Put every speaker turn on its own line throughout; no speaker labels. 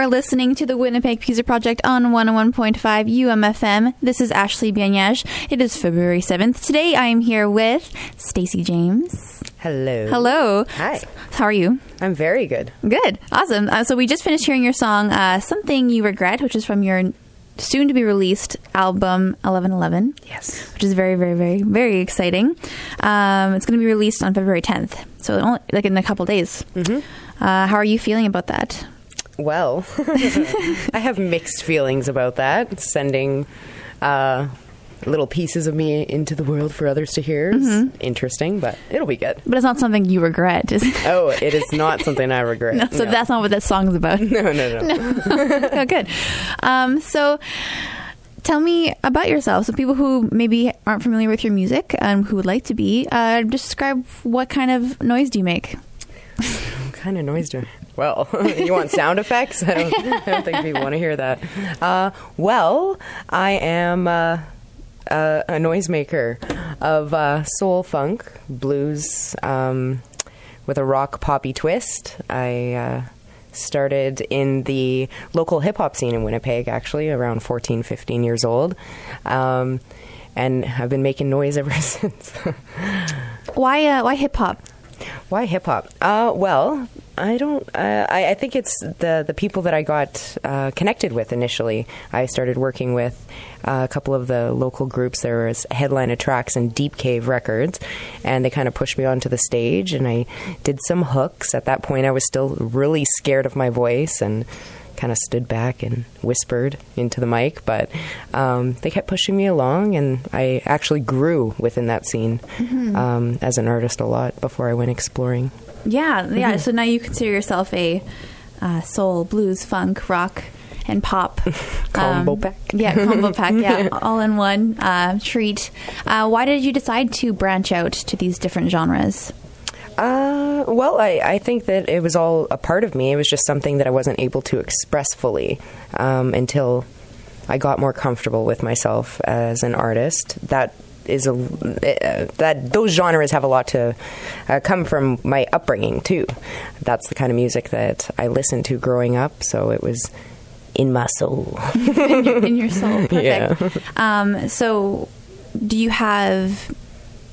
You're listening to the Winnipeg Pizza Project on 101.5 UMFM. This is Ashley Bianyaj. It is February 7th. Today, I am here with Stacey James.
Hello.
Hello.
Hi.
How are you?
I'm very good.
Good. Awesome. Uh, so, we just finished hearing your song, uh, Something You Regret, which is from your soon to be released album 1111.
Yes.
Which is very, very, very, very exciting. Um, it's going to be released on February 10th, so only, like in a couple days. Mm-hmm. Uh, how are you feeling about that?
Well, I have mixed feelings about that. Sending uh, little pieces of me into the world for others to hear is
Mm-hmm.
interesting, but it'll be good.
But it's not something you regret, is it?
Oh, it is not something I regret.
No, so that's not what that song's about.
no, no, no.
oh, good. Um, so, tell me about yourself. So, people who maybe aren't familiar with your music and who would like to be, uh, describe what kind of noise do you make?
What kind of noise do I? Well, you want sound effects? I don't, I don't think people want to hear that. Uh, well, I am uh, uh, a noisemaker of uh, soul funk, blues, um, with a rock poppy twist. I uh, started in the local hip hop scene in Winnipeg, actually, around 14, 15 years old. Um, and I've been making noise ever since.
Why, uh, why hip hop?
Why hip hop? Uh, well, I don't. Uh, I, I think it's the the people that I got uh, connected with initially. I started working with uh, a couple of the local groups. There was Headline Tracks and Deep Cave Records, and they kind of pushed me onto the stage. And I did some hooks. At that point, I was still really scared of my voice and kind of stood back and whispered into the mic. But um, they kept pushing me along, and I actually grew within that scene um, as an artist a lot before I went exploring.
Yeah, yeah. So now you consider yourself a uh, soul, blues, funk, rock, and pop
Combo
um,
pack.
Yeah, combo pack. Yeah, all in one uh, treat. Uh, why did you decide to branch out to these different genres?
Uh, well, I, I think that it was all a part of me. It was just something that I wasn't able to express fully um, until I got more comfortable with myself as an artist. That is a uh, that those genres have a lot to uh, come from my upbringing too. That's the kind of music that I listened to growing up, so it was in my soul.
in, your, in your soul. Perfect.
Yeah.
Um, so, do you have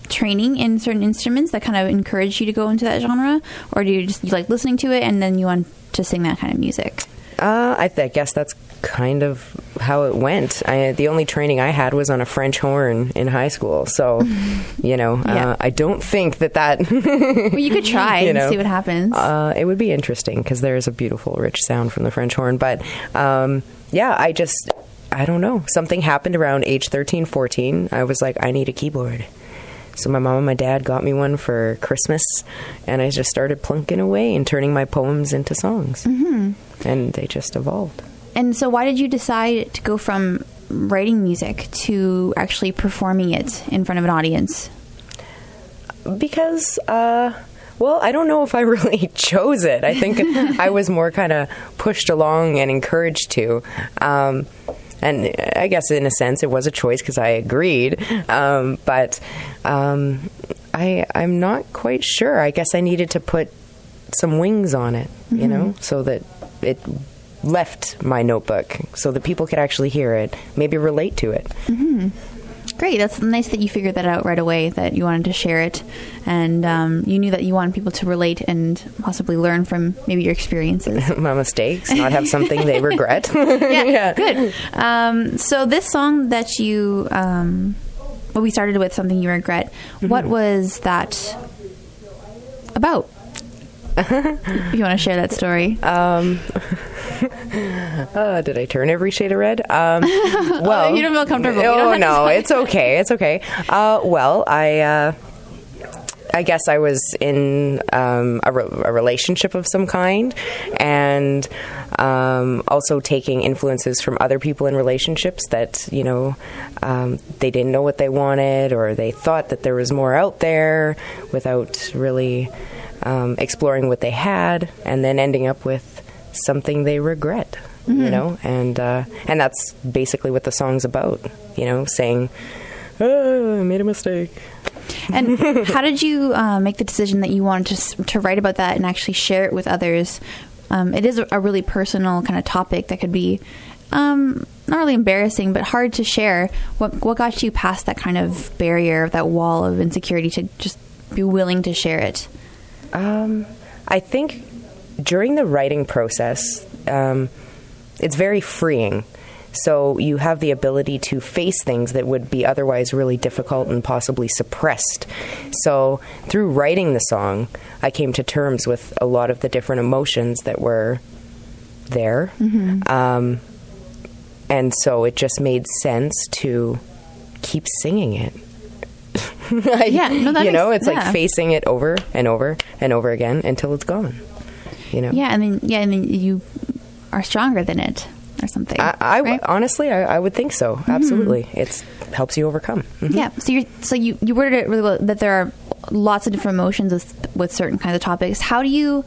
training in certain instruments that kind of encourage you to go into that genre, or do you just you like listening to it and then you want to sing that kind of music?
Uh, I, th- I guess that's kind of how it went. I, the only training I had was on a French horn in high school, so you know,
Yeah.
uh, I don't think that that
Well, you could try
You
and see what happens.
uh, it would be interesting because there is a beautiful, rich sound from the French horn. But um, yeah, I just, I don't know. Something happened around age 13, 14. I was like, I need a keyboard. So my mom and my dad got me one for Christmas, and I just started plunking away and turning my poems into songs. Mm-hmm. And they just evolved.
And so, why did you decide to go from writing music to actually performing it in front of an audience?
because uh well i don't know if i really chose it. I think i was more kind of pushed along and encouraged to. Um and i guess in a sense it was a choice because i agreed. Um but um i i'm not quite sure. I guess i needed to put some wings on it you know so that it left my notebook so that people could actually hear it maybe relate to it
Great. That's nice that you figured that out right away. That you wanted to share it, and um, you knew that you wanted people to relate and possibly learn from maybe your experiences.
my mistakes not have something they regret
yeah, good. Um, so this song that you, um, well, we started with something you regret. What was that about? You want to share that story.
Um, uh, did I turn every shade of red? Um, well,
you don't feel comfortable.
Oh no, it's okay. It's okay. Uh, well, I. Uh, I guess I was in um, a, re- a relationship of some kind, and um, also taking influences from other people in relationships that you know um, they didn't know what they wanted, or they thought that there was more out there without really um, exploring what they had, and then ending up with something they regret. You know, and uh, and that's basically what the song's about. You know, saying, oh, "I made a mistake."
And how did you uh, make the decision that you wanted to to write about that and actually share it with others? Um, it is a, a really personal kind of topic that could be um, not really embarrassing, but hard to share. What what got you past that kind of barrier, that wall of insecurity, to just be willing to share it?
Um, I think during the writing process, um, it's very freeing. So you have the ability to face things that would be otherwise really difficult and possibly suppressed. So through writing the song, I came to terms with a lot of the different emotions that were there. Um, and so it just made sense to keep singing it.
Yeah, no, that
you know,
makes-
it's
yeah.
like facing it over and over and over again until it's gone. You know,
Yeah, and then yeah, and then you are stronger than it, or something.
I, I
right? Mm-hmm.
honestly, I, I would think so. Absolutely, it helps you overcome. Mhm.
Yeah. So you so you you worded it really well that there are lots of different emotions with with certain kinds of topics. How do you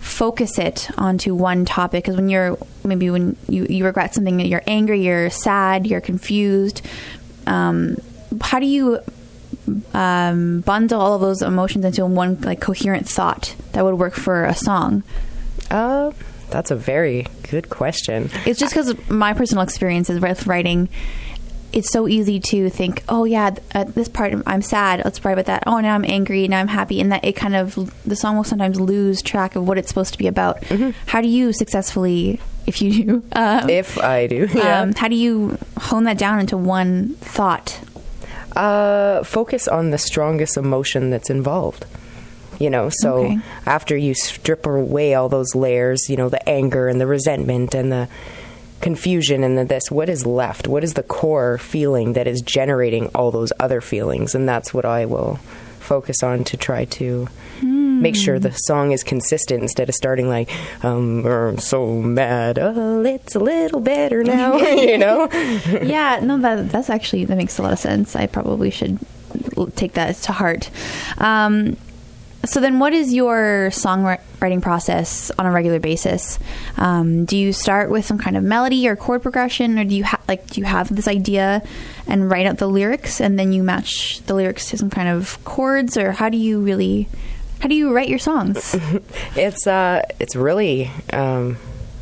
focus it onto one topic? Because when you're maybe when you you regret something, you're angry, you're sad, you're confused. Um, how do you um, bundle all of those emotions into one like coherent thought that would work for a song?
Uh, that's a very good question.
It's just because my personal experience is with writing. It's so easy to think, oh yeah, at this part I'm sad. Let's write about that. Oh, now I'm angry. Now I'm happy, and that it kind of the song will sometimes lose track of what it's supposed to be about. How do you successfully, if you do, um,
If I do, yeah.
um, how do you hone that down into one thought?
Uh, focus on the strongest emotion that's involved. You know, so
Okay.
after you strip away all those layers, you know, the anger and the resentment and the confusion and the this, what is left? What is the core feeling that is generating all those other feelings? And that's what I will focus on to try to make sure the song is consistent instead of starting like, um, I'm so mad. Oh, it's a little better now, you know?
yeah, no, that that's actually that makes a lot of sense. I probably should take that to heart. Um, so then, what is your songwriting process on a regular basis? Um, do you start with some kind of melody or chord progression, or do you ha- like do you have this idea and write out the lyrics, and then you match the lyrics to some kind of chords, or how do you really how do you write your songs?
It's uh, it's really um,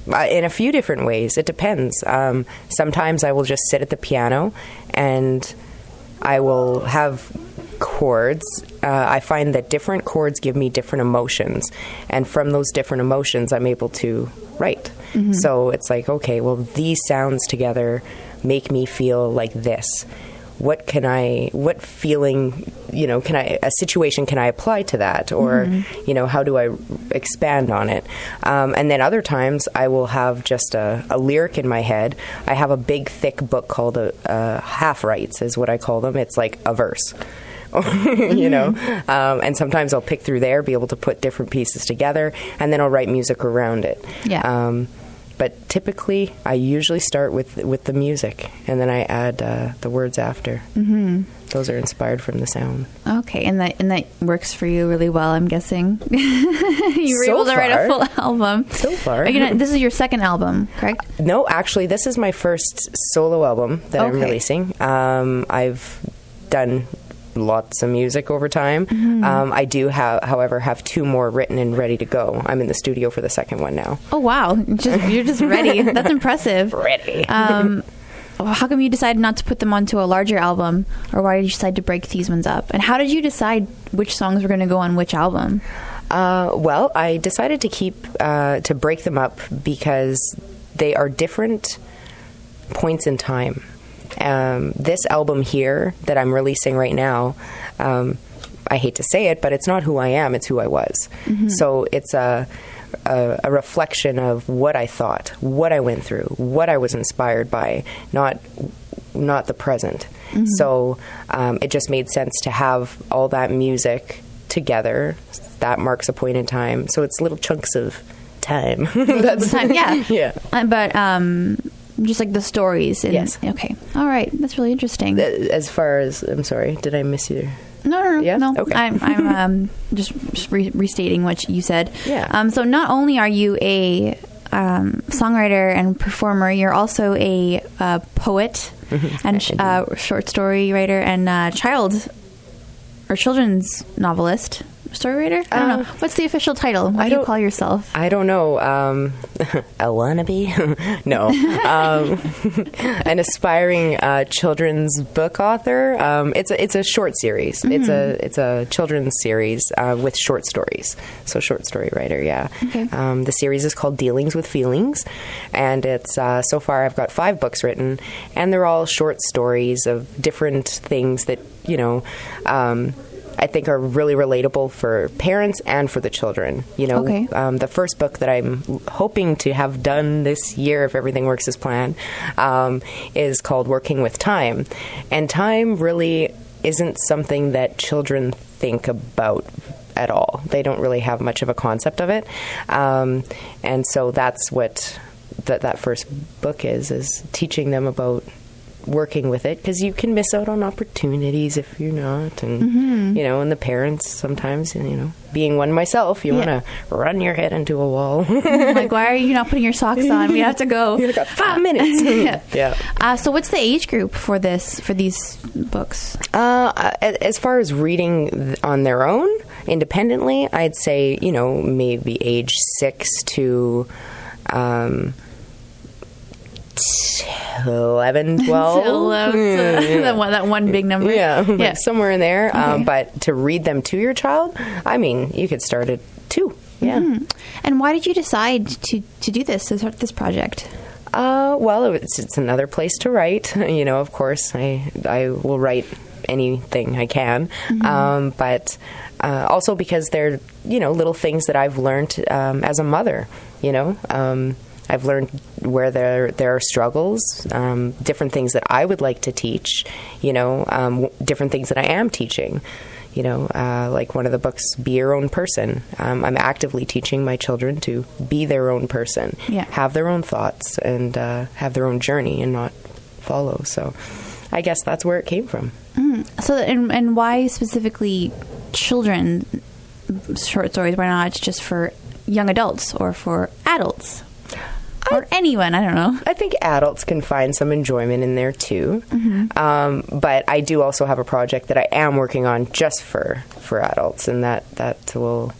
in a few different ways. It depends. Um, sometimes I will just sit at the piano and I will have chords, uh, I find that different chords give me different emotions, and from those different emotions, I'm able to write. So it's like, okay, well, these sounds together make me feel like this. What can I, what feeling, you know, can I, a situation can I apply to that? Or, you know, how do I expand on it? Um, and then other times I will have just a, a lyric in my head. I have a big, thick book called a, a half rights, is what I call them. It's like a verse. you know, um, and sometimes I'll pick through there, be able to put different pieces together, and then I'll write music around it.
Yeah.
Um, but typically, I usually start with with the music, and then I add uh, the words after. Mm-hmm. Those are inspired from the sound.
Okay, and that and that works for you really well. I'm guessing you were
So
able to write a full album.
So far.
Are you gonna- this is your second album, correct?
No, actually, this is my first solo album that I'm releasing. Um, I've done lots of music over time.
Mm-hmm.
Um, I do have, however, have two more written and ready to go. I'm in the studio for the second one now.
Oh wow, just, you're just ready. That's impressive.
Ready.
Um, how come you decided not to put them onto a larger album, or why did you decide to break these ones up? And how did you decide which songs were going to go on which album?
Uh, well, I decided to keep uh, to break them up because they are different points in time. Um, this album here that I'm releasing right now, um, I hate to say it, but it's not who I am; it's who I was. So it's a, a a reflection of what I thought, what I went through, what I was inspired by, not not the present. So um, it just made sense to have all that music together. That marks a point in time. So it's little chunks of time. That's
Time, yeah,
yeah.
Uh, but um, just like the stories. And,
Yes.
Okay. All right. That's really interesting.
As far as I'm sorry, did I miss you?
No, no, no.
Yeah?
no.
Okay.
I'm, I'm um, just re- restating what you said.
Yeah.
Um, so not only are you a um, songwriter and performer, you're also a uh, poet
Mm-hmm.
and sh- uh, short story writer and uh, child or children's novelist. Story writer? I don't know. What's the official title? What
I
do you call yourself?
I don't know. Um, a wannabe? no. Um, an aspiring uh, children's book author. Um, it's a, it's a short series. It's a it's a children's series uh, with short stories. So short story writer. Yeah.
Okay.
Um, the series is called Dealings with Feelings, and it's uh, so far I've got five books written, and they're all short stories of different things that you know. Um, I think are really relatable for parents and for the children. You know,
Okay.
um, the first book that I'm hoping to have done this year, if everything works as planned, um, is called Working with Time. And time really isn't something that children think about at all. They don't really have much of a concept of it. Um, and so that's what that, that first book is, is teaching them about working with it because you can miss out on opportunities if you're not and
Mm-hmm.
you know and the parents sometimes and you know being one myself you
Yeah.
want to run your head into a wall
like, why are you not putting your socks on? We have to go.
you got five minutes
yeah.
yeah
Uh, so, what's the age group for this for these books?
Uh, as far as reading on their own independently, I'd say you know maybe age six to um, 11, 12.
So, uh, so that one that one big number.
Yeah, like somewhere in there.
Okay.
Um, but to read them to your child, I mean, you could start at two. Yeah.
Mm-hmm. And why did you decide to to do this to start this project?
Uh, well, it's, it's another place to write. You know, of course, I I will write anything I can, um, but uh, also because they're you know little things that I've learned um, as a mother. You know. I've learned where there there are struggles, um, different things that I would like to teach, you know, um, w- different things that I am teaching, you know, uh, like one of the books, "Be Your Own Person." Um, I'm actively teaching my children to be their own person,
Yeah.
have their own thoughts, and uh, have their own journey, and not follow. So, I guess that's where it came from.
So, and, and why specifically children short stories? Why not just for young adults or for adults or anyone? I don't know.
I think adults can find some enjoyment in there too. Um, but I do also have a project that I am working on just for for adults, and that that will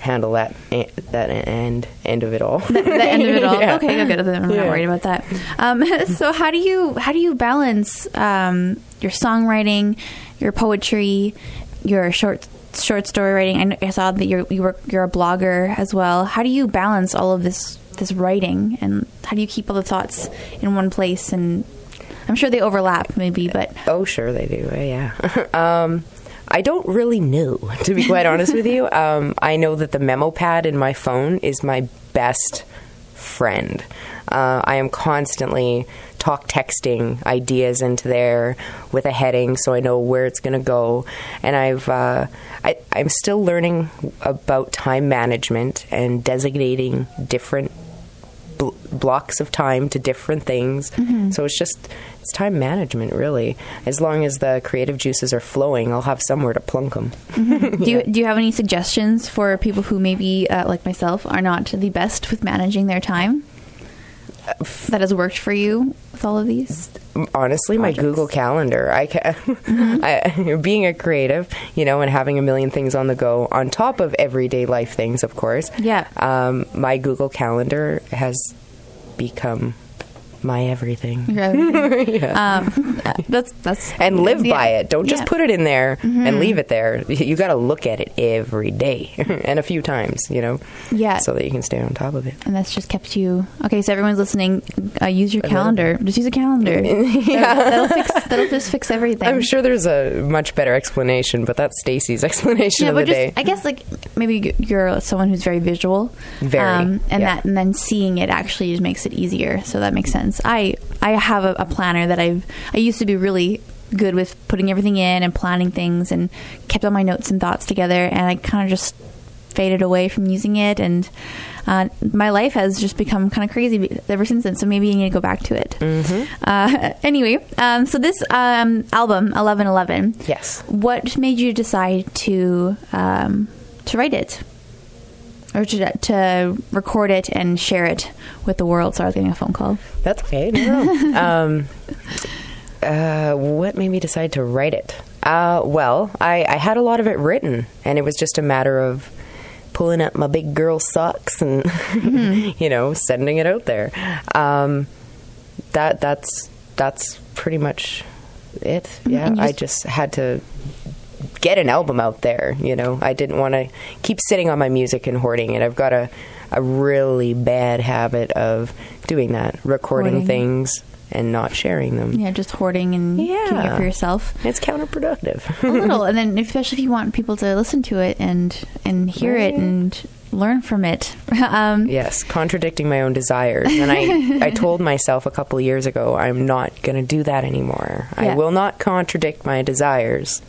handle that e- that end end of it all.
the end of it all.
Yeah.
Okay, good. I'm not
Yeah.
worried about that. Um, so how do you how do you balance um, your songwriting your poetry, your short short story writing. I, saw that you're you were, you're a blogger as well. How do you balance all of this this writing, and how do you keep all the thoughts in one place? And I'm sure they overlap, maybe, but
Oh, sure they do. Yeah. um, I don't really know, to be quite honest with you. Um, I know that the memo pad in my phone is my best friend. Uh, I am constantly talk texting ideas into there with a heading so I know where it's going to go. And I've uh, I, I'm still learning about time management and designating different bl- blocks of time to different things. So it's just it's time management, really. As long as the creative juices are flowing, I'll have somewhere to plunk them.
do you do you have any suggestions for people who maybe uh, like myself are not the best with managing their time? That has worked for you with all of these.
Honestly, my Google Calendar. I can, I, being a creative, you know, and having a million things on the go, on top of everyday life things, of course.
Yeah.
Um, my Google Calendar has become my everything.
um, that's that's
and live
yeah.
by it. Don't just
Yeah. Mm-hmm.
put it in there and leave it there. You got to look at it every day and a few times, you know,
Yeah.
so that you can stay on top of it.
and that's just kept you okay. So everyone's listening. Uh, use your calendar. Just use a calendar. yeah, that'll fix. That'll just fix everything.
I'm sure there's a much better explanation, but that's Stacy's explanation
Yeah,
of the
just
day.
I guess like maybe you're someone who's very visual,
Very,
and
yeah.
that and then seeing it actually just makes it easier. So that makes sense. I I have a, a planner that I've I used to be really good with putting everything in and planning things and kept all my notes and thoughts together, and I kind of just faded away from using it and. Uh, my life has just become kind of crazy ever since then, so maybe you need to go back to it.
Mm-hmm.
Uh, anyway, um, so this um, album, Eleven Eleven,
Yes.
what made you decide to um, to write it or to, to record it and share it with the world? So I was getting a phone call.
That's okay. No, um, uh, what made me decide to write it? Uh, well, I, I had a lot of it written, and it was just a matter of pulling up my big girl socks and you know sending it out there. Um, that that's that's pretty much it. Yeah,
And you
I
just-
just had to get an album out there. You know, I didn't want to keep sitting on my music and hoarding it. I've got a a really bad habit of doing that, recording
Hoarding.
things and not sharing them.
Yeah, just hoarding and keeping it
Yeah.
for yourself.
It's counterproductive.
A little, and then especially if you want people to listen to it and and hear it and learn from it. um,
yes, contradicting my own desires. And I, I told myself a couple of years ago, I'm not going to do that anymore.
Yeah.
I will not contradict my desires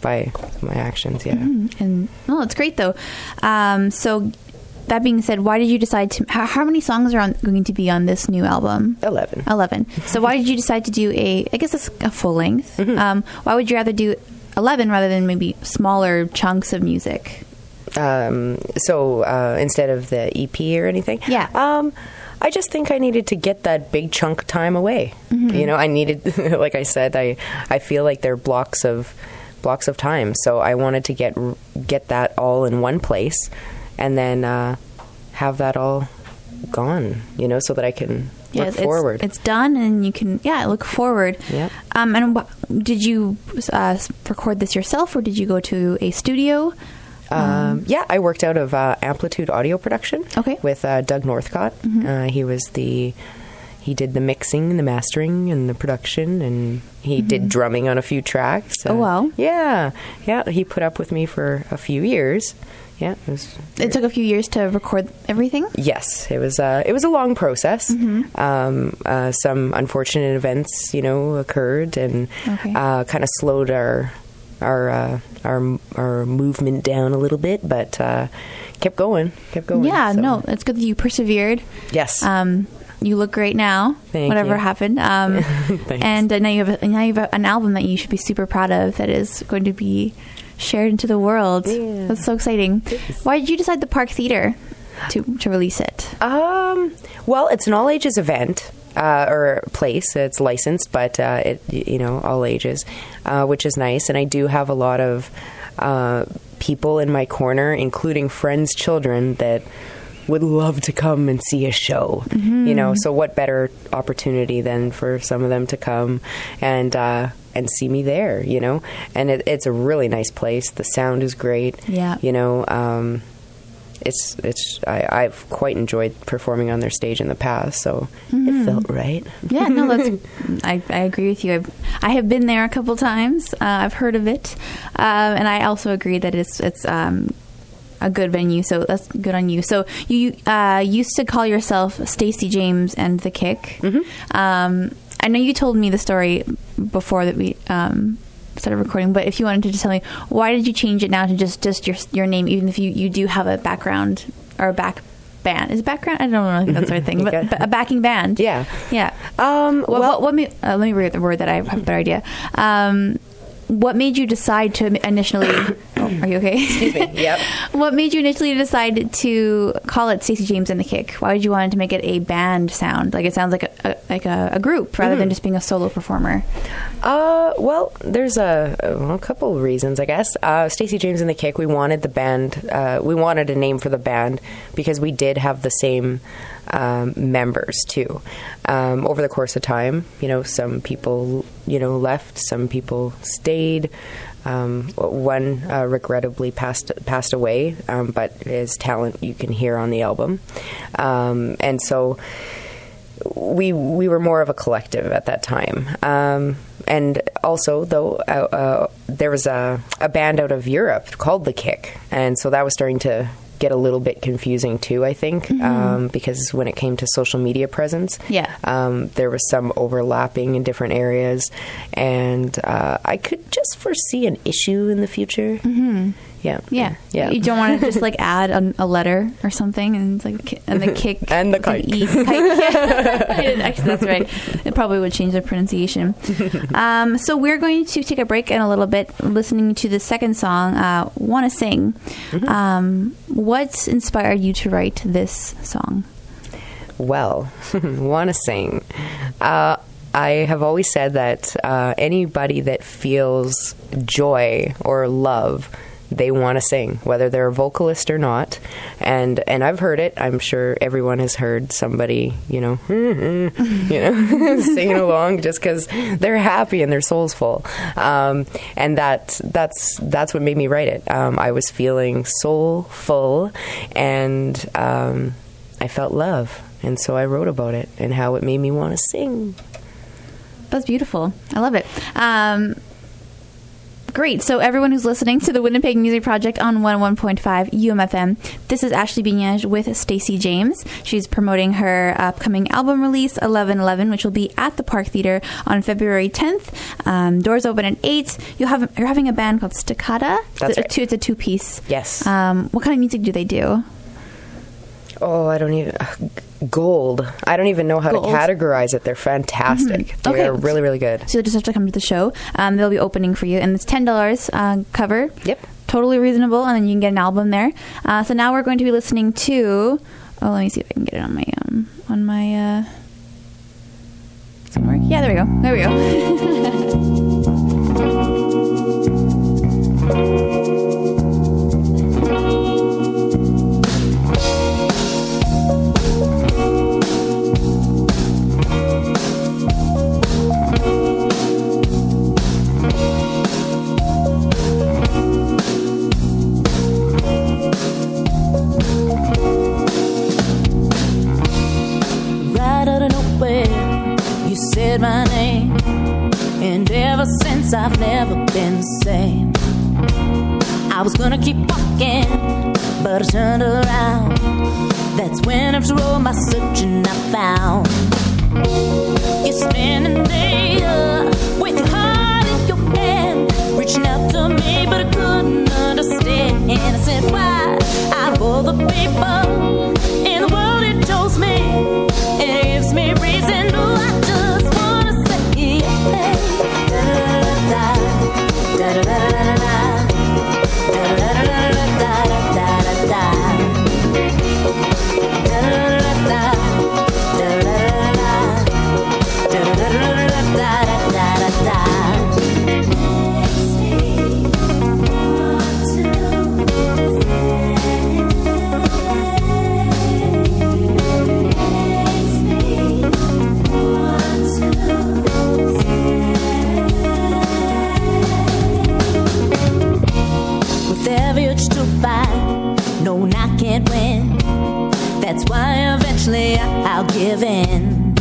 by my actions. Yeah.
And well, it's great though. Um, so that being said, why did you decide to? How, how many songs are on, going to be on this new album?
11.
11. So why did you decide to do a, I guess it's a full length?
Mm-hmm.
Um, why would you rather do 11 rather than maybe smaller chunks of music?
um, so uh, instead of the EP or anything,
Yeah.
Um, I just think I needed to get that big chunk of time away.
Mm-hmm.
You know, I needed, like I said, I I feel like there are blocks of blocks of time. So I wanted to get get that all in one place, and then uh, have that all gone. You know, so that I can yeah, look
it's,
forward.
It's done, and you can yeah look forward.
Yep.
Um, and wh- did you uh, record this yourself, or did you go to a studio?
Um, yeah, I worked out of uh, Amplitude Audio Production.
Okay. Mm-hmm.
With uh, Doug Northcott. Uh, he was the he did the mixing, and the mastering, and the production, and he did drumming on a few tracks.
Mm-hmm. Oh, wow.
Yeah, yeah. He put up with me for a few years. Yeah, it was.
It took a few years to record everything.
Yes, it was. Uh, it was a long process.
Mm-hmm.
Um, uh, some unfortunate events, you know, occurred and
Okay.
uh, kind of slowed our our uh, our our movement down a little bit, but uh, kept going, kept going.
Yeah,
so-
no, it's good that you persevered.
Yes.
Um, you look great now.
Thank
whatever
you.
happened. Um,
Thanks.
and uh, now you have a, now you have an album that you should be super proud of that is going to be shared into the world.
Yeah.
That's so exciting.
is.
Why did you decide the Park Theater to to release it?
Um, well, it's an all ages event uh, or place. It's licensed, but uh, it you know all ages, uh, which is nice. And I do have a lot of uh, people in my corner, including friends' children that would love to come and see a show. You know, so what better opportunity than for some of them to come and. Uh, and see me there, you know. And it, it's a really nice place. The sound is great.
Yeah.
You know, um, it's it's I, I've quite enjoyed performing on their stage in the past, so it felt right.
Yeah, no, that's. I, I agree with you. I've, I have been there a couple times. Uh, I've heard of it, um, and I also agree that it's it's um, a good venue. So that's good on you. So you uh, used to call yourself Stacy James and the Kick. Um, I know you told me the story before that we. Um, started recording but if you wanted to just tell me why did you change it now to just just your your name even if you you do have a background or a back band is it background i don't know if that's the right thing but, but a backing band
Yeah.
yeah
Um,
what,
well,
what, what uh, let me read the word that I have a better idea. Um, what made you decide to initially? Oh, are you okay?
Excuse me. Yep.
what made you initially decide to call it Stacey James and the Kick? Why did you want to make it a band sound? Like it sounds like a, a like a, a group rather
Mm-hmm.
than just being a solo performer.
Uh, well, there's a, a couple of reasons, I guess. Uh, Stacy James and the Kick. We wanted the band. Uh, we wanted a name for the band because we did have the same um, members too. Um, over the course of time, you know, some people, you know, left. Some people stayed. Um, one uh, regrettably passed passed away, um, but his talent you can hear on the album, um, and so we we were more of a collective at that time. Um, and also, though, uh, uh, there was a, a band out of Europe called The Kick, and so that was starting to get a little bit confusing too. I think um, because when it came to social media presence,
Yeah.
um, there was some overlapping in different areas, and uh, I could just foresee an issue in the future. Mm-hmm. Yeah,
Yeah,
yeah.
You don't want to just like add a, a letter or something, and it's like and the kick
And the
like. E, kike. Yeah. I didn't- Actually, that's right. It probably would change the pronunciation. Um, so we're going to take a break in a little bit, listening to the second song, uh, "Want to Sing."
Mm-hmm.
Um, what inspired you to write this song?
Well, want to sing. Uh, I have always said that uh, anybody that feels joy or love, they want to sing, whether they're a vocalist or not. And and I've heard it. I'm sure everyone has heard somebody, you know, you know, singing along just because they're happy and their soul's full. Um, and that that's that's what made me write it. Um, I was feeling soulful, and um, I felt love, and so I wrote about it and how it made me want to sing.
That's beautiful. I love it. Um, great. So, everyone who's listening to the Winnipeg Music Project on 101.5 UMFM, this is Ashley Bignage with Stacey James. She's promoting her upcoming album release, 1111, which will be at the Park Theater on February 10th. Um, doors open at 8. You'll have, you're having a band called Staccata.
That's
it's, a
right.
two, it's a two piece.
Yes.
Um, what kind of music do they do?
Oh, I don't even gold. I don't even know how
Gold.
to categorize it. They're fantastic.
Mhm.
They're
Okay.
really, really good.
So, you'll just have to come to the show. Um, they'll be opening for you, and it's $10 uh, cover.
Yep.
totally reasonable, and then you can get an album there. Uh, so now we're going to be listening to. Oh, let me see if I can get it on my um on my. Uh, it's. Yeah, there we go. There we go.
since I've never been the same. I was gonna keep walking, but I turned around. That's when after all my searching I found. You're standing there with your heart in your hand, reaching out to me, but I couldn't understand. I said, Why? Out of all the people give in.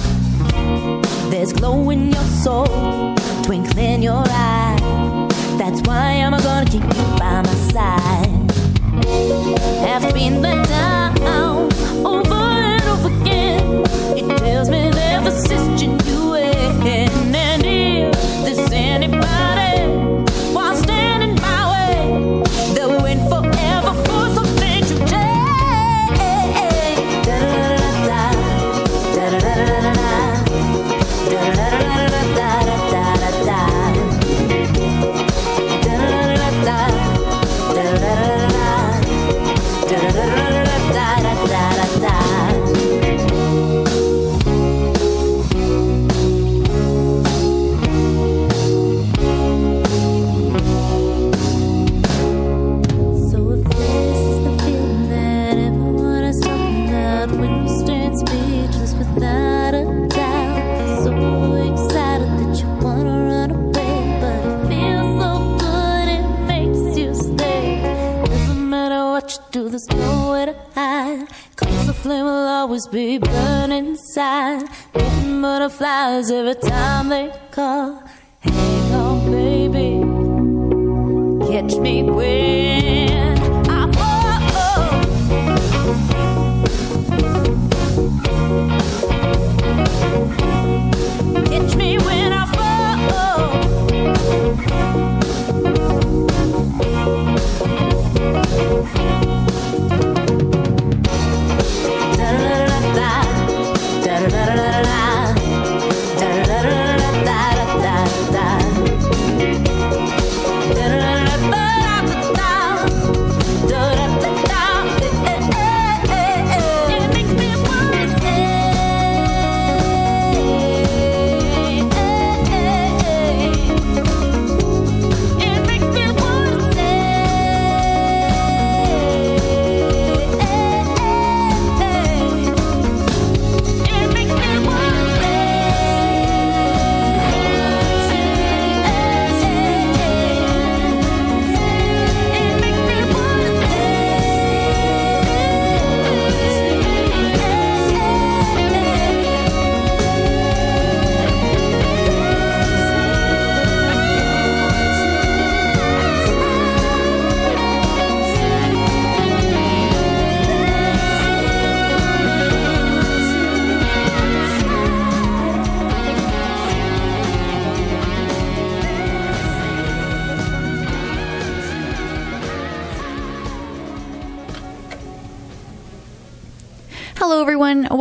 There's glow in your soul, twinkle in your eye. That's why I'm gonna keep you by my side. After being let down over and over again, it tells me there's a decision you in. And if there's anybody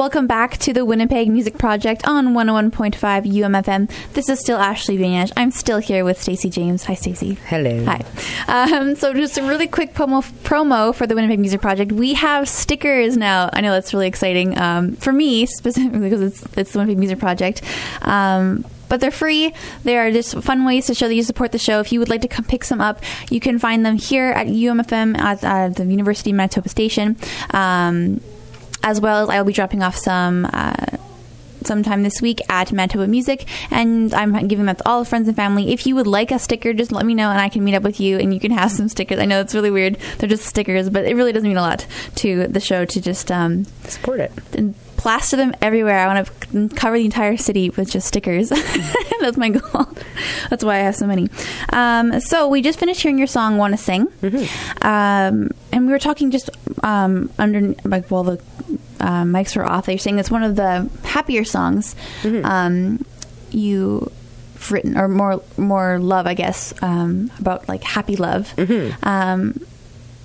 Welcome back to the Winnipeg Music Project on 101.5 UMFM. This is still Ashley Banish. I'm still here with Stacey James. Hi, Stacey.
Hello.
Hi. Um, so, just a really quick promo, promo for the Winnipeg Music Project. We have stickers now. I know that's really exciting um, for me specifically because it's it's the Winnipeg Music Project. Um, but they're free. They are just fun ways to show that you support the show. If you would like to come pick some up, you can find them here at UMFM at uh, the University of Manitoba Station. Um, as well as I will be dropping off some uh, sometime this week at Manitoba Music, and I'm giving them to all friends and family. If you would like a sticker, just let me know, and I can meet up with you, and you can have some stickers. I know it's really weird; they're just stickers, but it really does mean a lot to the show to just um,
Support it.
Plaster them everywhere. I want to cover the entire city with just stickers. That's my goal. That's why I have so many. Um, so we just finished hearing your song "Want to Sing," um, and we were talking just um, under like while the uh, mics were off. They were saying it's one of the happier songs um, you. Written or more more love, I guess, um, about like happy love. Um,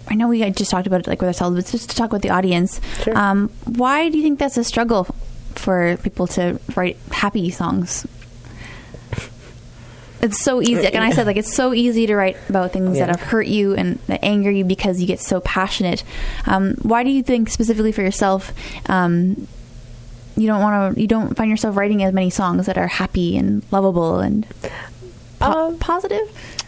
I know we had just talked about it like with ourselves, but just to talk with the audience.
Sure.
Um, why do you think that's a struggle for people to write happy songs? It's so easy. Like, and I said, like, it's so easy to write about things that have hurt you and that anger you because you get so passionate. Um, why do you think specifically for yourself, um, you don't want to, you don't find yourself writing as many songs that are happy and lovable and po-
Um,
positive?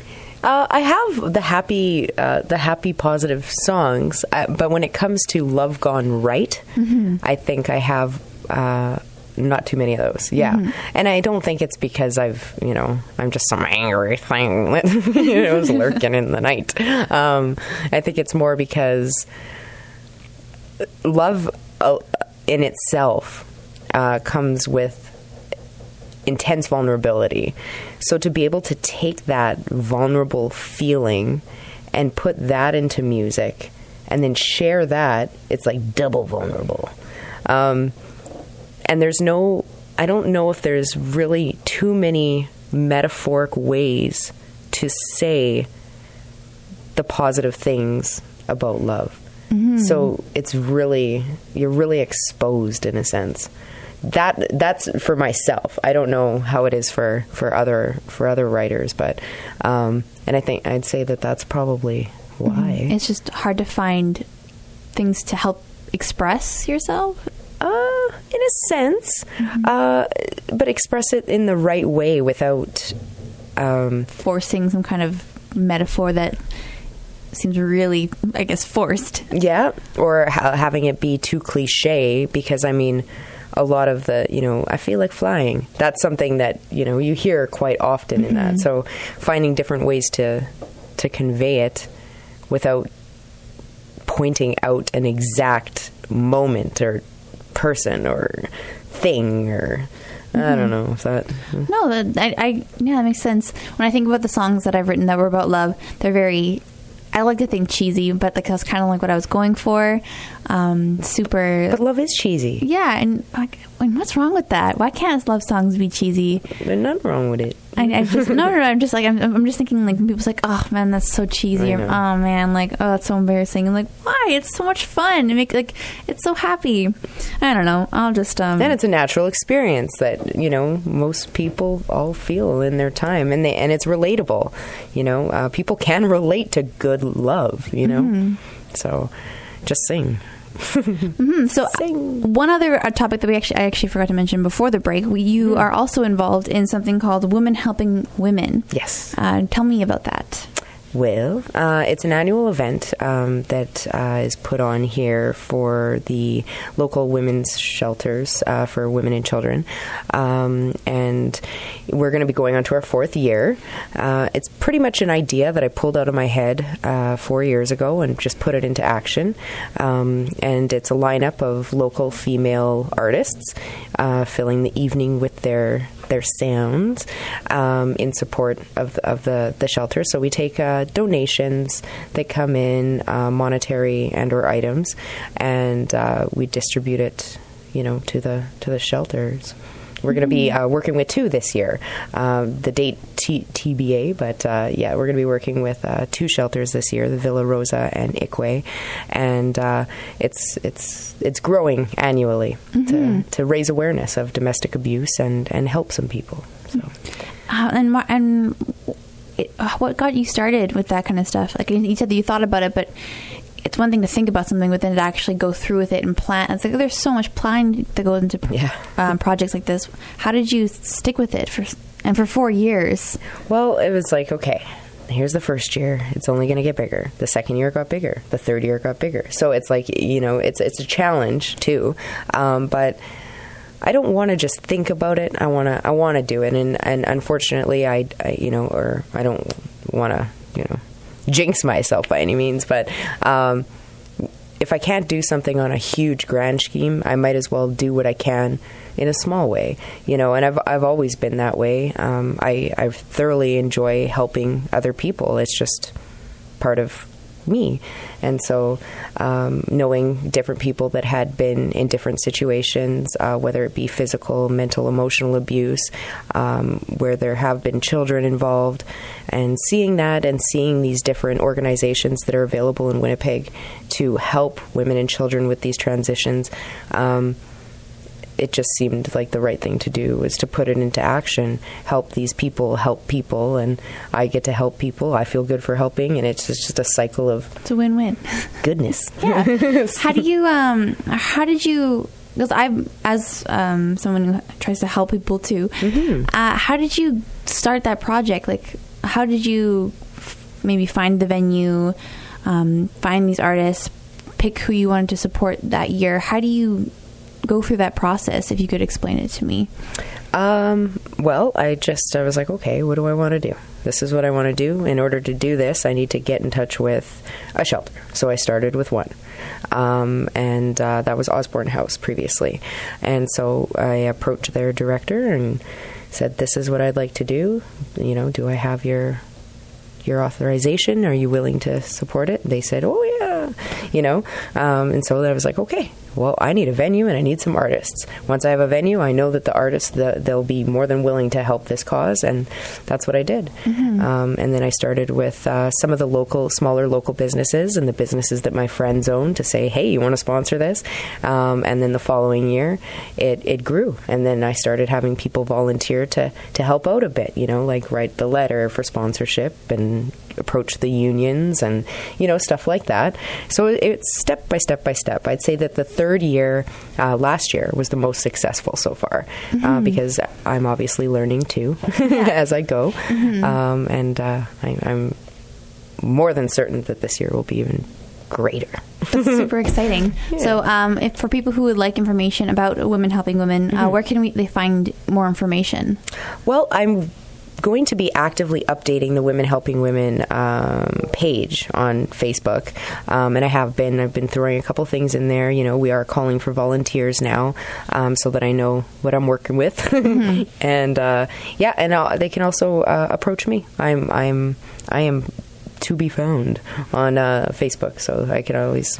Uh, I have the happy, uh, the happy, positive songs, uh, but when it comes to love gone right, I think I have uh, not too many of those. Yeah, and I don't think it's because I've, you know, I'm just some angry thing that you know, is lurking in the night. Um, I think it's more because love uh, in itself uh, comes with intense vulnerability. So to be able to take that vulnerable feeling and put that into music and then share that, it's like double vulnerable. Um, and there's no, I don't know if there's really too many metaphoric ways to say the positive things about love. So it's really, you're really exposed in a sense that that's for myself. I don't know how it is for for other for other writers, but um, and I think I'd say that that's probably why.
It's just hard to find things to help express yourself.
Uh, in a sense, uh, but express it in the right way without. Um,
Forcing some kind of metaphor that seems really, I guess, forced.
yeah, or ha- having it be too cliche because I mean, a lot of the you know I feel like flying. That's something that you know you hear quite often in that. Mm-hmm. So finding different ways to to convey it without pointing out an exact moment or person or thing or I don't mm-hmm. know if that. Hmm.
No, that I, I yeah, that makes sense. When I think about the songs that I've written that were about love, they're very. I like to think cheesy, but like that's kind of like what I was going for. Um, super.
But love is cheesy.
yeah, and like, and what's wrong with that? Why can't love songs be cheesy?
There's nothing wrong with it.
I, I just no, no, no. I'm just like I'm, I'm just thinking like people's like, oh man, that's so cheesy. Or, oh man, like oh that's so embarrassing. I'm like, why? It's so much fun. It make like it's so happy. I don't know. I'll just um.
Then it's a natural experience that you know most people all feel in their time, and they and it's relatable. You know, uh, people can relate to good love. You know, so just sing.
Hmm, so
Sing.
one other uh, topic that we actually I actually forgot to mention before the break. We, you
Hmm.
are also involved in something called Women Helping Women.
Yes.
Uh, tell me about that.
Well, uh, it's an annual event um, that uh, is put on here for the local women's shelters uh, for women and children. Um, and we're going to be going on to our fourth year. Uh, it's pretty much an idea that I pulled out of my head uh, four years ago and just put it into action. Um, and it's a lineup of local female artists uh, filling the evening with their their sounds um, in support of, of the, the shelter. So we take uh, donations that come in, uh, monetary and or items, and uh, we distribute it, you know, to the to the shelters. We're going to be uh, working with two this year. Um, the date T- TBA, but uh, yeah, we're going to be working with uh, two shelters this year: the Villa Rosa and Ikwe, and uh, it's it's it's growing annually to, to raise awareness of domestic abuse and, and help some people. So
Uh, and and it, uh, what got you started with that kind of stuff? Like you said that you thought about it, but it's one thing to think about something, but then to actually go through with it and plan. It's like there's so much planning that goes into
Yeah.
um, projects like this. How did you stick with it for and for four years?
Well, it was like, okay, here's the first year. It's only going to get bigger. The second year got bigger. The third year got bigger. So it's like, you know, it's it's a challenge too. Um, but I don't want to just think about it. I want to I want to do it. And and unfortunately, I, I you know, or I don't want to, you know, jinx myself by any means, but um if I can't do something on a huge grand scheme, I might as well do what I can in a small way, you know. And I've I've always been that way. Um, I I thoroughly enjoy helping other people. It's just part of me, and so um, knowing different people that had been in different situations, uh, whether it be physical, mental, emotional abuse, um, where there have been children involved, and seeing that and seeing these different organizations that are available in Winnipeg to help women and children with these transitions. Um, it just seemed like the right thing to do was to put it into action, help these people, help people, and I get to help people. I feel good for helping, and it's just a cycle of
It's a win-win.
goodness.
Yeah. how do you um how did you because I'm as um someone who tries to help people too. Uh, how did you start that project? Like, how did you f- maybe find the venue, um, find these artists, pick who you wanted to support that year? How do you go through that process? If you could explain it to me.
Um, well, I just I was like, okay, what do I want to do? This is what I want to do. In order to do this, I need to get in touch with a shelter. So I started with one. um, and uh, that was Osborne House previously. And so I approached their director and said, "This is what I'd like to do. You know, do I have your your authorization? Are you willing to support it?" They said, "Oh yeah," you know. Um, and so I was like, "Okay." Well, I need a venue and I need some artists. Once I have a venue, I know that the artists the, they'll be more than willing to help this cause, and that's what I did. Um, and then I started with uh, some of the local, smaller local businesses and the businesses that my friends own to say, "Hey, you want to sponsor this?" Um, and then the following year, it, it grew, and then I started having people volunteer to to help out a bit. You know, like write the letter for sponsorship and approach the unions and you know stuff like that. So it's step by step by step. I'd say that the third year, uh, last year, was the most successful so far uh, because I'm obviously learning too as I go, um, and uh, I, I'm more than certain that this year will be even greater.
That's super exciting. So, um, if for people who would like information about women helping women,
Mm-hmm.
uh, where can we they find more information?
Well, I'm going to be actively updating the Women Helping Women um, page on Facebook, um, and I have been. I've been throwing a couple things in there. You know, we are calling for volunteers now, um, so that I know what I'm working with, and uh, yeah, and uh, they can also uh, approach me. I'm I'm I am to be found on uh, Facebook, so I can always.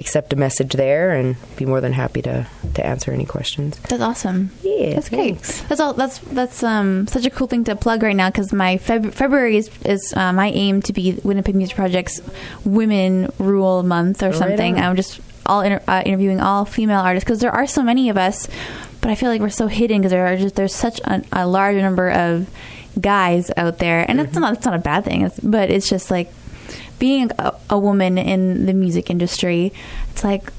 Accept a message there and be more than happy to, to answer any questions.
That's awesome.
Yeah,
that's great.
thanks.
That's all. That's that's um such a cool thing to plug right now because my Feb- February is, is uh, my aim to be Winnipeg Music Project's Women Rule Month or
Right
something.
on.
I'm just all inter- uh, interviewing all female artists because there are so many of us, but I feel like we're so hidden because there are just there's such a, a large number of guys out there, and it's not it's not a bad thing, it's, but it's just like being a, a woman in the music industry, it's like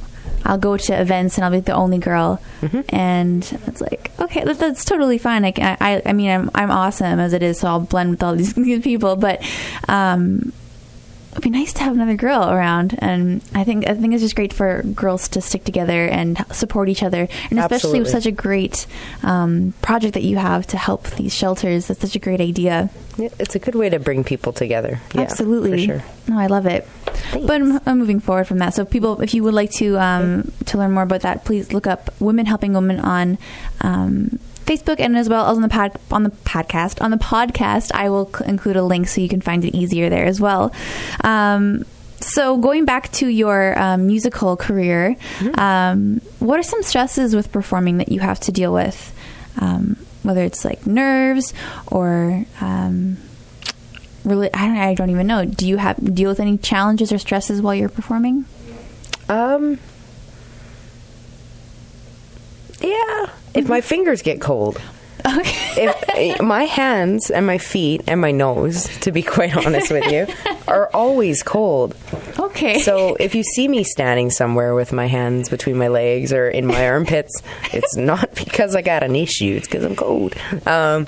I'll go to events and I'll be the only girl, and it's like okay, that, that's totally fine. Like I, I, I mean, I'm I'm awesome as it is, so I'll blend with all these, these people. But um, it'd be nice to have another girl around, and I think I think it's just great for girls to stick together and support each other, and especially with such a great um, project that you have to help these shelters. That's such a great idea.
Yeah, it's a good way to bring people together. Yeah,
Absolutely.
for sure.
No, I love it. But I'm, I'm moving forward from that. So, people, if you would like to um, to learn more about that, please look up Women Helping Women on um, Facebook and as well as on the pod, on the podcast. On the podcast, I will include a link so you can find it easier there as well. Um, so, going back to your um, musical career, um, what are some stresses with performing that you have to deal with? Whether it's like nerves or um, really I don't, I don't even know do you have deal with any challenges or stresses while you're performing
Um. Yeah, if my fingers get cold.
okay
If eh, my hands and my feet and my nose, to be quite honest with you, are always cold.
okay
So if you see me standing somewhere with my hands between my legs or in my armpits, it's not because I got an issue. It's because I'm cold. Um,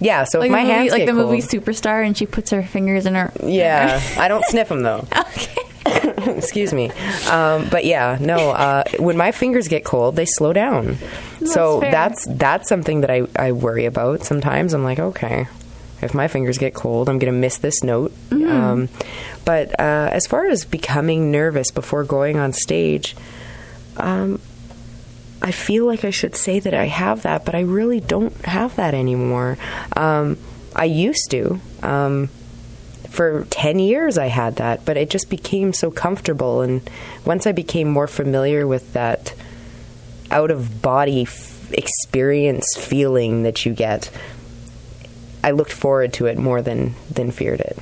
yeah. So
like
if my
movie,
hands
like the
cold,
movie superstar and she puts her fingers in her
yeah, I don't sniff them though.
okay
Excuse me. Um, but yeah, no. Uh, when my fingers get cold, they slow down. so
fair.
that's that's something that I, I worry about. Sometimes I'm like, okay, if my fingers get cold, I'm going to miss this note.
Mm-hmm.
Um, but uh, as far as becoming nervous before going on stage, um, I feel like I should say that I have that, but I really don't have that anymore. Um, I used to. Um, for 10 years I had that, but it just became so comfortable. And once I became more familiar with that out of body f- experience feeling that you get, I looked forward to it more than, than feared it.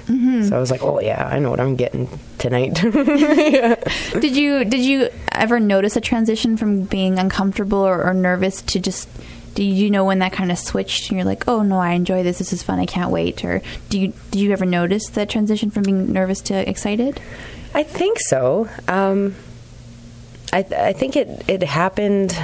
So I was like, oh, yeah, I know what I'm getting tonight.
did you did you ever notice a transition from being uncomfortable or, or nervous to just do you know when that kind of switched and you're like oh no i enjoy this this is fun i can't wait or do you did you ever notice that transition from being nervous to excited
I think so. Um, I I think it it happened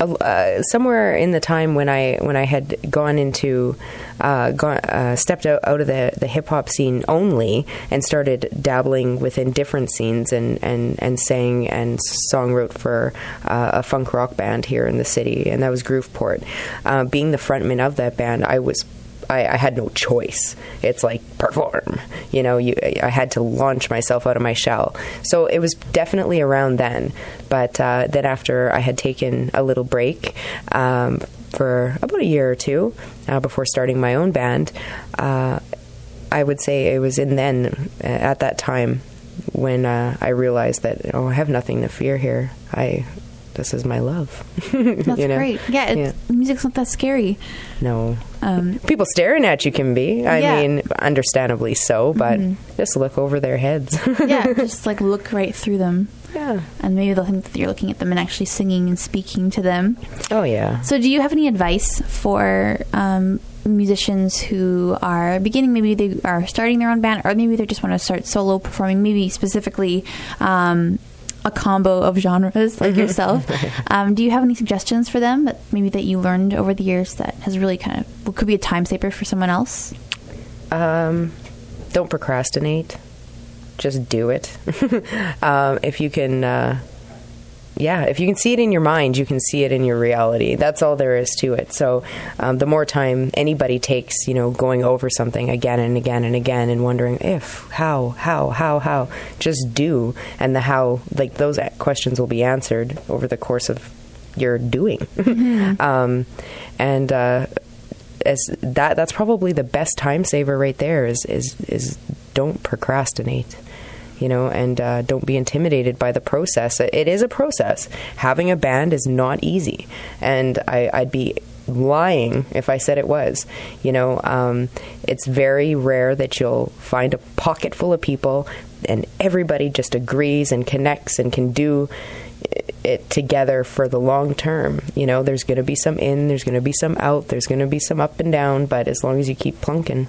uh, somewhere in the time when I when I had gone into uh, gone, uh, stepped out, out of the, the hip hop scene only and started dabbling within different scenes and, and, and sang and song wrote for uh, a funk rock band here in the city and that was Grooveport. Uh, being the frontman of that band, I was I, I had no choice. It's like perform. You know, you I had to launch myself out of my shell. So it was definitely around then. But uh, then after I had taken a little break. Um, for about a year or two uh, before starting my own band, uh, I would say it was in then uh, at that time when uh, I realized that oh I have nothing to fear here. I this is my love.
That's
you know?
great. Yeah, it's, music's not that scary.
No.
Um,
People staring at you can be. I
Yeah.
mean, understandably so, but
Mhm.
just look over their heads.
yeah, just like look right through them.
Yeah.
And maybe they'll think that you're looking at them and actually singing and speaking to them.
Oh yeah.
So, do you have any advice for um, musicians who are beginning? Maybe they are starting their own band, or maybe they just want to start solo performing. Maybe specifically um, a combo of genres like yourself. Um, do you have any suggestions for them that maybe that you learned over the years that has really kind of could be a time saver for someone else?
Um, don't procrastinate. Just do it. um, if you can, uh, yeah, if you can see it in your mind, you can see it in your reality. That's all there is to it. So, um, the more time anybody takes, you know, going over something again and again and again and wondering if, how, how, how, how, just do. And the how, like those questions will be answered over the course of your doing. um, and, uh, as that that's probably the best time saver right there is is is don't procrastinate you know and uh, don't be intimidated by the process. It is a process. Having a band is not easy. And I, i'd be lying if i said it was. You know um, it's very rare that you'll find a pocket full of people and everybody just agrees and connects and can do it together for the long term. You know, there's going to be some in, there's going to be some out, there's going to be some up and down, but as long as you keep plunking,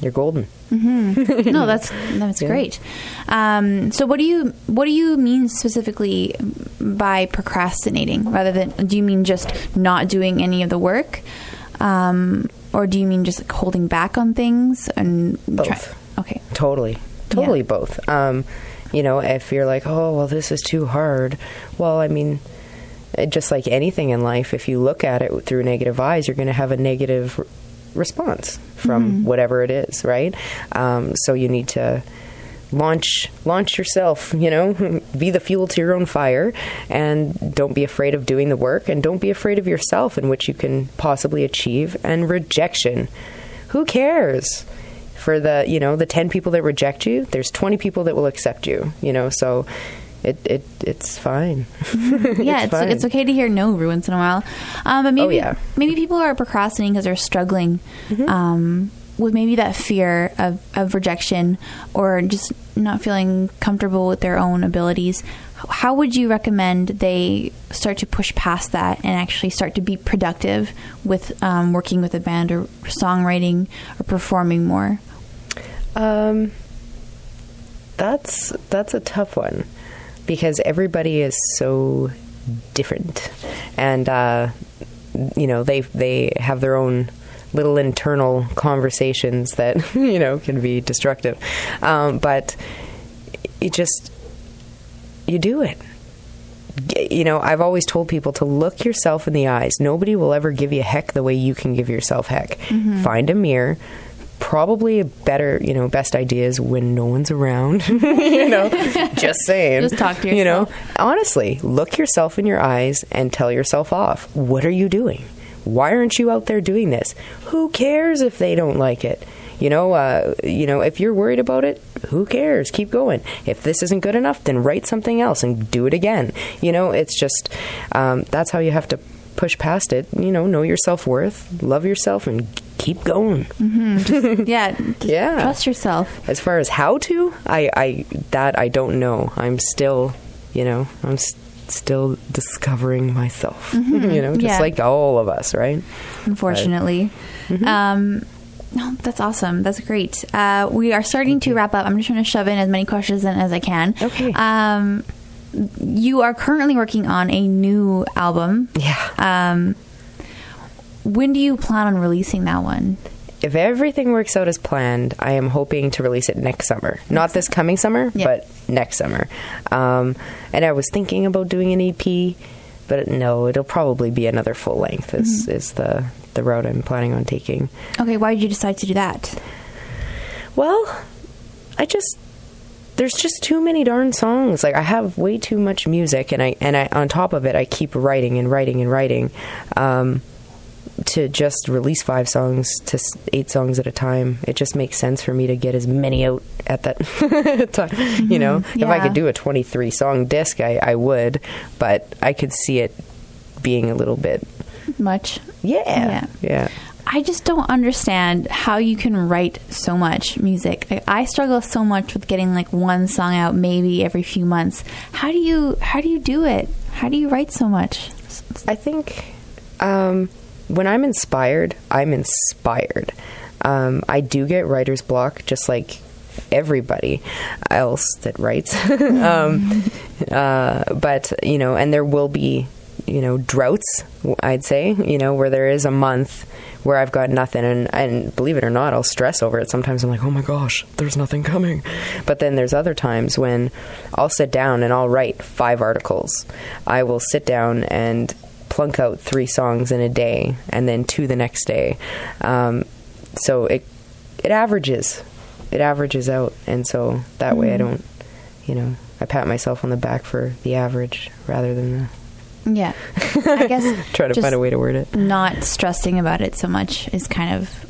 you're golden.
no, that's that's
Yeah.
great. Um, so, what do you what do you mean specifically by procrastinating? Rather than, do you mean just not doing any of the work, um, or do you mean just like holding back on things and
Both.
okay,
Totally. Totally
Yeah.
both. Um, you know, if you're like, oh, well, this is too hard, well, I mean, just like anything in life, if you look at it through negative eyes, you're going to have a negative response from whatever it is, right? Um, so you need to launch launch yourself you know be the fuel to your own fire and don't be afraid of doing the work and don't be afraid of yourself in which you can possibly achieve and rejection. Who cares for the you know the 10 people that reject you there's 20 people that will accept you you know so it, it it's fine
yeah, it's
fine.
it's okay to hear no every once in a while. Um, but maybe
Oh, yeah. Mm-hmm.
maybe people are procrastinating because they're struggling um, with maybe that fear of, of rejection or just not feeling comfortable with their own abilities. How would you recommend they start to push past that and actually start to be productive with um, working with a band or songwriting or performing more?
Um, that's that's a tough one because everybody is so different, and uh, you know they they have their own little internal conversations that you know can be destructive. Um, but it just you do it. You know, I've always told people to look yourself in the eyes. Nobody will ever give you heck the way you can give yourself heck. Find a mirror. Probably a better, you know, best idea is when no one's around. you know, just saying.
Just talk to yourself.
You know, honestly, look yourself in your eyes and tell yourself off. What are you doing? Why aren't you out there doing this? Who cares if they don't like it? You know, uh, you know, if you're worried about it, who cares? Keep going. If this isn't good enough, then write something else and do it again. You know, it's just um, that's how you have to push past it. You know, know your self worth, love yourself, and keep going.
Yeah, just
Yeah.
trust yourself.
As far as how to, I, I that I don't know. I'm still, you know, I'm s- still discovering myself. you know, just
Yeah.
like all of us, right?
unfortunately.
Mm-hmm.
Um, no, that's awesome. That's great. Uh, we are starting to wrap up. I'm just trying to shove in as many questions in as I can.
Okay.
Um, you are currently working on a new album.
Yeah.
Um, when do you plan on releasing that one?
if everything works out as planned, I am hoping to release it next summer. Not this coming summer,
Yeah.
but next summer. Um, and I was thinking about doing an EP, but no, it'll probably be another full length. Is is the the route I'm planning on taking.
Okay, why did you decide to do that?
Well, I just there's just too many darn songs. Like I have way too much music, and I and I on top of it, I keep writing and writing and writing. Um, to just release five songs to eight songs at a time, it just makes sense for me to get as many out at that time. You know, if I could do a 23 song disc, I, I would, but I could see it being a little bit,
Much.
yeah,
Yeah.
yeah.
I just don't understand how you can write so much music. Like, I struggle so much with getting like one song out maybe every few months. How do you how do you do it? How do you write so much?
I think um, when I'm inspired, I'm inspired. Um, I do get writer's block, just like everybody else that writes. um, uh, but you know, and there will be you know droughts. I'd say you know where there is a month where I've got nothing, and and believe it or not, I'll stress over it. Sometimes I'm like, oh my gosh, there's nothing coming. But then there's other times when I'll sit down and I'll write five articles. I will sit down and plunk out three songs in a day, and then two the next day. Um, so it it averages, it averages out, and so that way I don't, you know, I pat myself on the back for the average rather than the,
Yeah. I guess
try to find a way to word it.
not stressing about it so much is kind of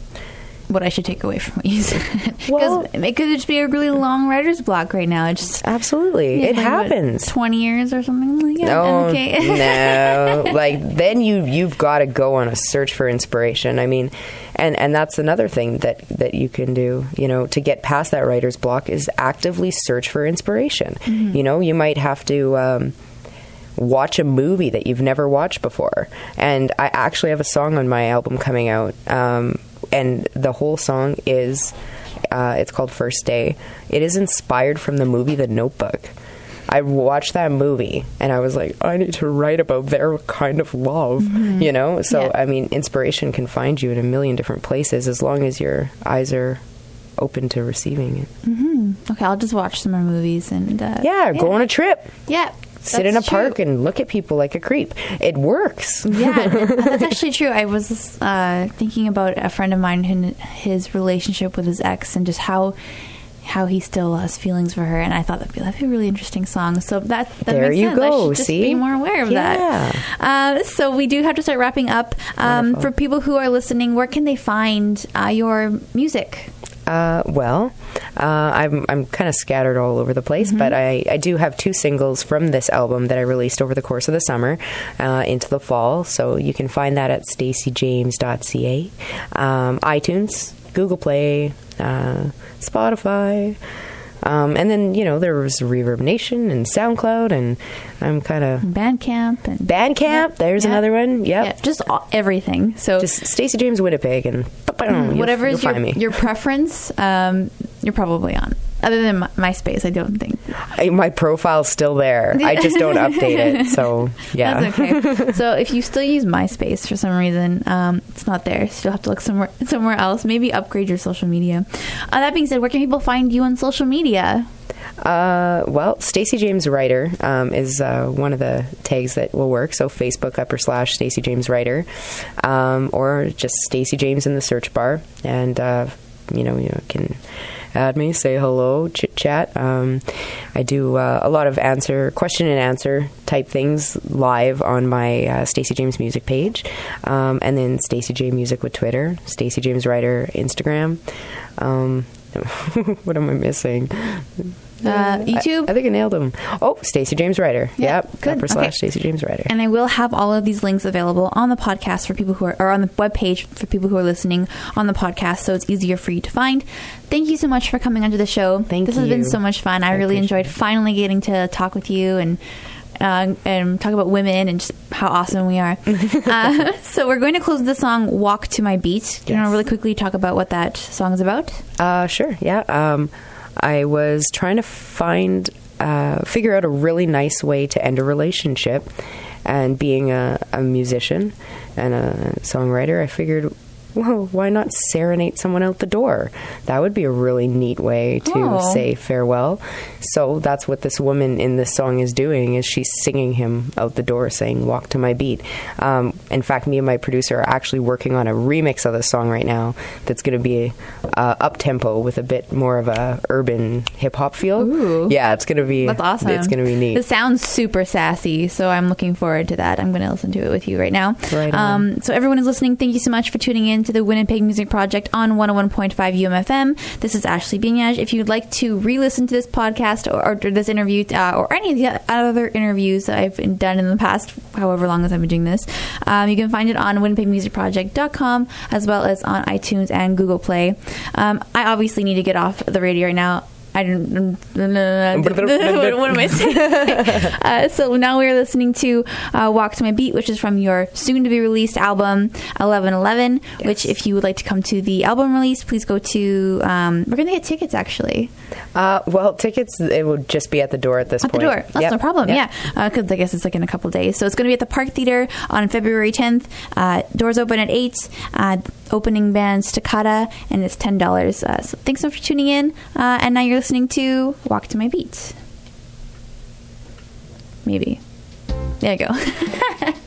what I should take away from what you said. Because
Well-
it could just be a really long writer's block right now. It's just
Absolutely, it
like, what,
happens.
Twenty years or something like that.
No,
okay.
no. Like then you you've got to go on a search for inspiration. I mean, and and that's another thing that that you can do. You know, to get past that writer's block is actively search for inspiration.
Mm-hmm.
You know, you might have to. Um, watch a movie that you've never watched before and i actually have a song on my album coming out um, and the whole song is uh, it's called first day it is inspired from the movie the notebook I watched that movie and I was like, I need to write about their kind of love, you know? So,
Yeah.
I mean, inspiration can find you in a million different places as long as your eyes are open to receiving it.
okay, I'll just watch some more movies and uh,
Yeah, go on a trip.
Yeah.
Sit in a
true.
park and look at people like a creep. It works.
yeah, that's actually true. I was uh, thinking about a friend of mine and his relationship with his ex, and just how how he still has feelings for her. And I thought that'd be, that'd be a really interesting song. So that, that
There
makes
you
sense.
Go,
should just
see?
be more aware of that. Uh, so we do have to start wrapping up. Um, for people who are listening, where can they find uh, your music?
Uh, well, uh, I'm I'm kind of scattered all over the place, but I, I do have two singles from this album that I released over the course of the summer uh, into the fall. So you can find that at stacyjames.ca, um, iTunes, Google Play, uh, Spotify. Um, and then you know there was Reverb Nation and SoundCloud, and I'm kind of
Bandcamp and
Bandcamp.
Yep,
There's
yep.
another one. Yep.
Yeah, just all, everything. So
Just Stacy James Winnipeg, and you'll,
whatever is your, your preference, um, you're probably on. Other than My- MySpace, I don't think.
I, my profile's still there. I just don't update it. So yeah,
That's okay. so if you still use MySpace for some reason, um, it's not there. So you'll have to look somewhere somewhere else. Maybe upgrade your social media. Uh, that being said, where can people find you on social media?
Uh, well, Stacy James Writer um, is uh, one of the tags that will work. So Facebook upper slash Stacy James Writer, um, or just Stacy James in the search bar, and uh, you know you can add me, say hello, chit chat. Um, I do uh, a lot of answer question and answer type things live on my uh, Stacy James Music page, um, and then Stacy J Music with Twitter, Stacy James Writer Instagram. Um, what am I missing?
Uh, YouTube.
I, think I nailed them. Oh, Stacy James Writer.
Yeah,
yep.
good.
Upper
Okay.
slash Stacy James Writer.
And I will have all of these links available on the podcast for people who are, or on the webpage for people who are listening on the podcast, so it's easier for you to find. Thank you so much for coming onto the show.
Thank you.
this has been so much fun. I,
I
really enjoyed finally getting to talk with you and. Uh, and talk about women and just how awesome we are. uh, so we're going to close the song "Walk to My Beat." Do you want to really quickly talk about what that song is about?
Uh, sure. Yeah. Um, I was trying to find, uh, figure out a really nice way to end a relationship, and being a, a musician and a songwriter, I figured well, why not serenade someone out the door? That would be a really neat way to
Oh.
say farewell. So that's what this woman in this song is doing is she's singing him out the door saying walk to my beat. Um, in fact, me and my producer are actually working on a remix of the song right now that's going to be uh, up tempo with a bit more of a urban hip hop feel.
Ooh.
Yeah, it's going to be
That's awesome.
It's going to be neat.
It sounds super sassy, so I'm looking forward to that. I'm going to listen to it with you right now.
Right.
Um, so everyone is listening, thank you so much for tuning in to the Winnipeg Music Project on 101.5 UMFM. This is Ashley Binyaj. If you'd like to re-listen to this podcast or, or this interview uh, or any of the other interviews that I've done in the past, however long as I've been doing this, um, you can find it on winnipegmusicproject.com as well as on iTunes and Google Play. Um, I obviously need to get off the radio right now. I don't. what am I saying? uh, so now we're listening to uh, "Walk to My Beat," which is from your soon-to-be released album "1111." Which, if you would like to come to the album release, please go to. Um, we're going to get tickets actually
Uh, well, tickets it would just be at the door at this
at the
point.
door. That's
Yep.
no problem.
Yep.
Yeah, because I guess it's like in a couple days. So it's going to be at the Park Theater on February 10th. Uh, doors open at eight. Uh, opening band Staccata, and it's ten dollars. Uh, so thanks so much for tuning in. Uh, and now you're listening to "Walk to My Beat." Maybe. There you go.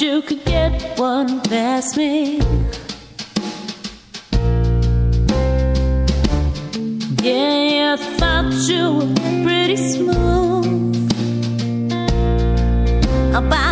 You could get one past me. Yeah, I thought you were pretty smooth. About